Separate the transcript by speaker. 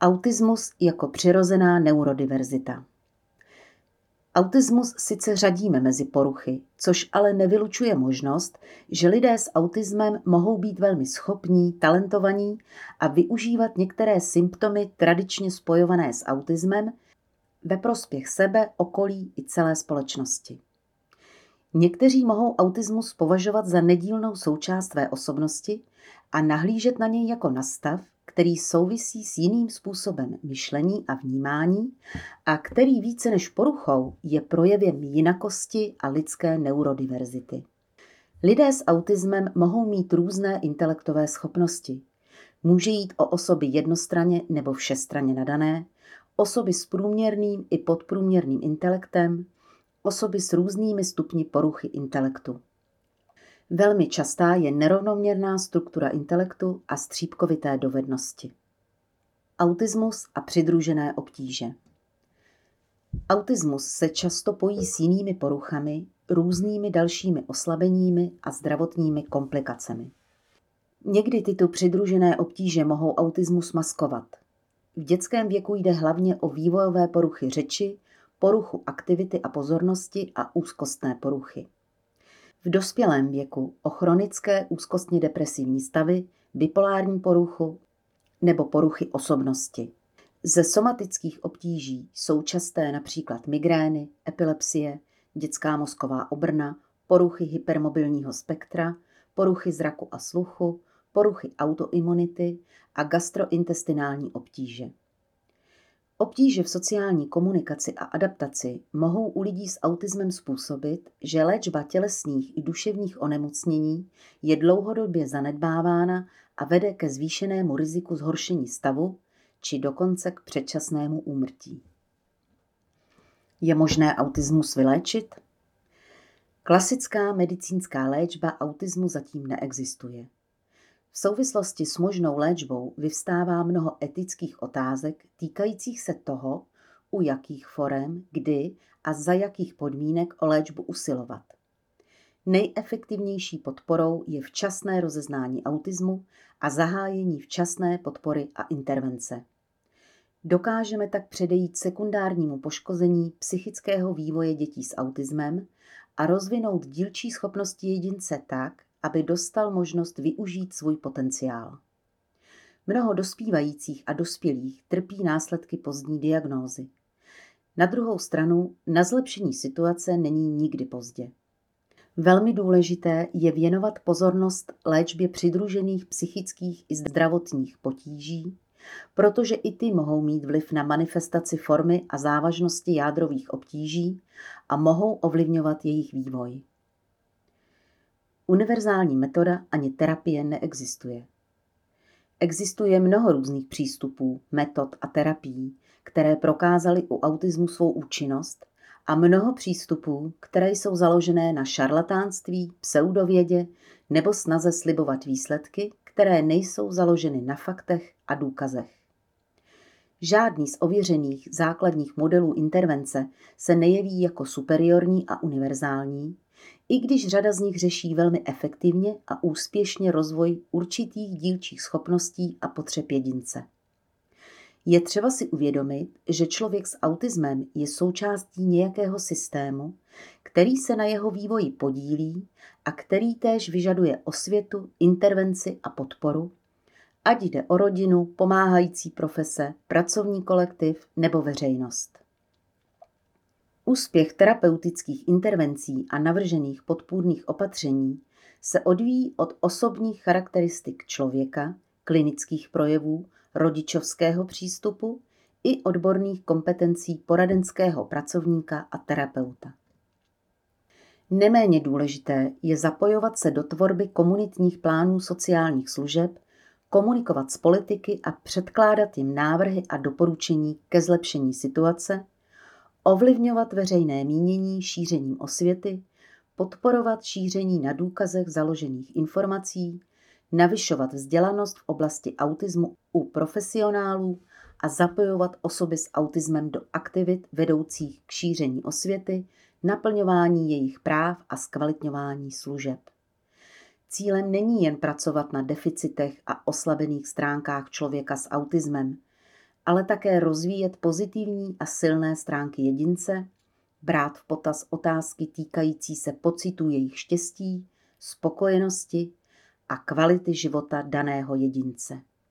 Speaker 1: Autismus jako přirozená neurodiverzita. Autismus sice řadíme mezi poruchy, což ale nevylučuje možnost, že lidé s autismem mohou být velmi schopní, talentovaní a využívat některé symptomy tradičně spojované s autismem ve prospěch sebe, okolí i celé společnosti. Někteří mohou autismus považovat za nedílnou součást své osobnosti a nahlížet na něj jako na stav, který souvisí s jiným způsobem myšlení a vnímání a který více než poruchou je projevem jinakosti a lidské neurodiverzity. Lidé s autismem mohou mít různé intelektové schopnosti. Může jít o osoby jednostranně nebo všestranně nadané, osoby s průměrným i podprůměrným intelektem, osoby s různými stupni poruchy intelektu. Velmi častá je nerovnoměrná struktura intelektu a střípkovité dovednosti. Autismus a přidružené obtíže. Autismus se často pojí s jinými poruchami, různými dalšími oslabeními a zdravotními komplikacemi. Někdy tyto přidružené obtíže mohou autismus maskovat. V dětském věku jde hlavně o vývojové poruchy řeči, poruchu aktivity a pozornosti a úzkostné poruchy. V dospělém věku o chronické úzkostně depresivní stavy, bipolární poruchu nebo poruchy osobnosti. Ze somatických obtíží jsou časté například migrény, epilepsie, dětská mozková obrna, poruchy hypermobilního spektra, poruchy zraku a sluchu, poruchy autoimunity a gastrointestinální obtíže. Obtíže v sociální komunikaci a adaptaci mohou u lidí s autismem způsobit, že léčba tělesných i duševních onemocnění je dlouhodobě zanedbávána a vede ke zvýšenému riziku zhoršení stavu či dokonce k předčasnému úmrtí. Je možné autismus vyléčit? Klasická medicínská léčba autismu zatím neexistuje. V souvislosti s možnou léčbou vyvstává mnoho etických otázek týkajících se toho, u jakých forem, kdy a za jakých podmínek o léčbu usilovat. Nejefektivnější podporou je včasné rozeznání autismu a zahájení včasné podpory a intervence. Dokážeme tak předejít sekundárnímu poškození psychického vývoje dětí s autismem a rozvinout dílčí schopnosti jedince tak, aby dostal možnost využít svůj potenciál. Mnoho dospívajících a dospělých trpí následky pozdní diagnózy. Na druhou stranu, na zlepšení situace není nikdy pozdě. Velmi důležité je věnovat pozornost léčbě přidružených psychických i zdravotních potíží, protože i ty mohou mít vliv na manifestaci formy a závažnosti jádrových obtíží a mohou ovlivňovat jejich vývoj. Univerzální metoda ani terapie neexistuje. Existuje mnoho různých přístupů, metod a terapií, které prokázaly u autismu svou účinnost a mnoho přístupů, které jsou založené na šarlatánství, pseudovědě nebo snaze slibovat výsledky, které nejsou založeny na faktech a důkazech. Žádný z ověřených základních modelů intervence se nejeví jako superiorní a univerzální, i když řada z nich řeší velmi efektivně a úspěšně rozvoj určitých dílčích schopností a potřeb jedince. Je třeba si uvědomit, že člověk s autismem je součástí nějakého systému, který se na jeho vývoji podílí a který též vyžaduje osvětu, intervenci a podporu, ať jde o rodinu, pomáhající profese, pracovní kolektiv nebo veřejnost. Úspěch terapeutických intervencí a navržených podpůrných opatření se odvíjí od osobních charakteristik člověka, klinických projevů, rodičovského přístupu i odborných kompetencí poradenského pracovníka a terapeuta. Neméně důležité je zapojovat se do tvorby komunitních plánů sociálních služeb, komunikovat s politiky a předkládat jim návrhy a doporučení ke zlepšení situace – ovlivňovat veřejné mínění šířením osvěty, podporovat šíření na důkazech založených informací, navyšovat vzdělanost v oblasti autismu u profesionálů a zapojovat osoby s autismem do aktivit vedoucích k šíření osvěty, naplňování jejich práv a zkvalitňování služeb. Cílem není jen pracovat na deficitech a oslabených stránkách člověka s autismem, ale také rozvíjet pozitivní a silné stránky jedince, brát v potaz otázky týkající se pocitu jejich štěstí, spokojenosti a kvality života daného jedince.